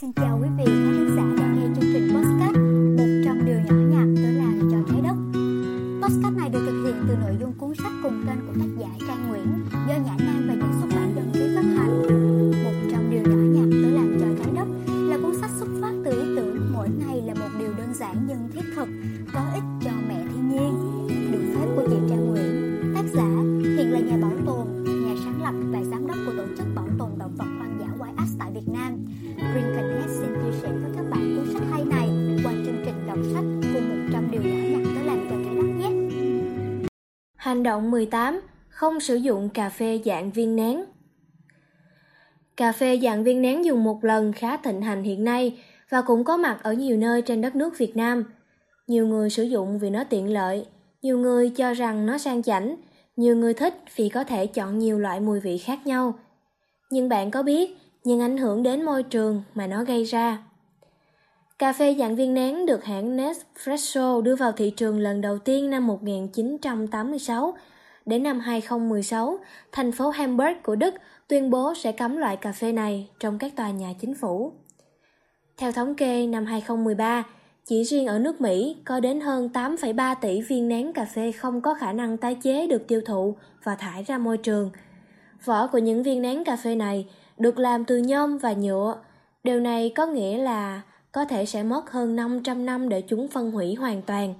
Xin chào quý vị, khán giả đang nghe chương trình podcast một trăm điều nhỏ nhặt tới làm cho trái đất. Podcast này được thực hiện từ nội dung cuốn sách cùng tên của tác giả Trang Nguyễn do Nhã của tổ chức bảo tồn động vật hoang dã YS tại Việt Nam. Green Connect xin chia sẻ với các bạn cuốn sách hay này qua chương trình đọc sách cùng 100 điều nhỏ nhặt tới làm cho trái đất nhé. Hành động 18. Không sử dụng cà phê dạng viên nén Cà phê dạng viên nén dùng một lần khá thịnh hành hiện nay và cũng có mặt ở nhiều nơi trên đất nước Việt Nam. Nhiều người sử dụng vì nó tiện lợi, nhiều người cho rằng nó sang chảnh, nhiều người thích vì có thể chọn nhiều loại mùi vị khác nhau. Nhưng bạn có biết những ảnh hưởng đến môi trường mà nó gây ra? Cà phê dạng viên nén được hãng Nespresso đưa vào thị trường lần đầu tiên năm 1986. Đến năm 2016, thành phố Hamburg của Đức tuyên bố sẽ cấm loại cà phê này trong các tòa nhà chính phủ. Theo thống kê năm 2013, chỉ riêng ở nước Mỹ có đến hơn 8,3 tỷ viên nén cà phê không có khả năng tái chế được tiêu thụ và thải ra môi trường. Vỏ của những viên nén cà phê này được làm từ nhôm và nhựa. Điều này có nghĩa là có thể sẽ mất hơn 500 năm để chúng phân hủy hoàn toàn.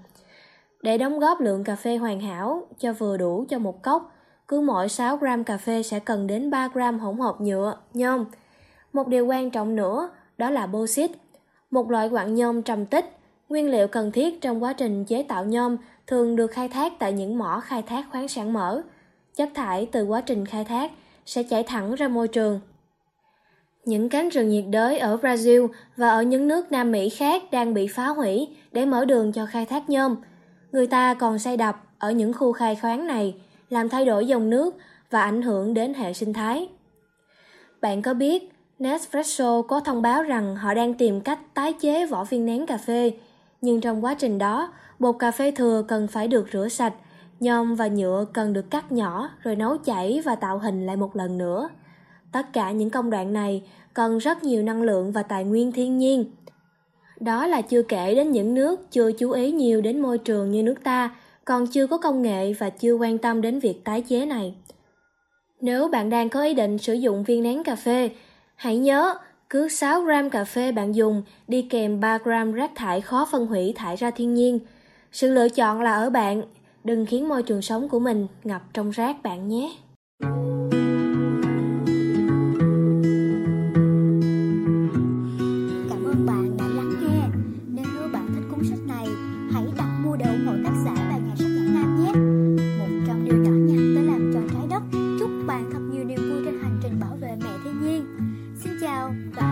Để đóng góp lượng cà phê hoàn hảo cho vừa đủ cho một cốc, cứ mỗi 6 gram cà phê sẽ cần đến 3 gram hỗn hợp nhựa, nhôm. Một điều quan trọng nữa đó là bauxit, một loại quặng nhôm trầm tích, nguyên liệu cần thiết trong quá trình chế tạo nhôm thường được khai thác tại những mỏ khai thác khoáng sản mở. Chất thải từ quá trình khai thác sẽ chảy thẳng ra môi trường. Những cánh rừng nhiệt đới ở Brazil và ở những nước Nam Mỹ khác đang bị phá hủy để mở đường cho khai thác nhôm. Người ta còn xây đập ở những khu khai khoáng này, làm thay đổi dòng nước và ảnh hưởng đến hệ sinh thái. Bạn có biết Nespresso có thông báo rằng họ đang tìm cách tái chế vỏ viên nén cà phê, nhưng trong quá trình đó, bột cà phê thừa cần phải được rửa sạch, nhôm và nhựa cần được cắt nhỏ rồi nấu chảy và tạo hình lại một lần nữa. Tất cả những công đoạn này cần rất nhiều năng lượng và tài nguyên thiên nhiên. Đó là chưa kể đến những nước chưa chú ý nhiều đến môi trường như nước ta, còn chưa có công nghệ và chưa quan tâm đến việc tái chế này. Nếu bạn đang có ý định sử dụng viên nén cà phê, hãy nhớ cứ 6 gram cà phê bạn dùng đi kèm 3 gram rác thải khó phân hủy thải ra thiên nhiên. Sự lựa chọn là ở bạn, đừng khiến môi trường sống của mình ngập trong rác bạn nhé. about.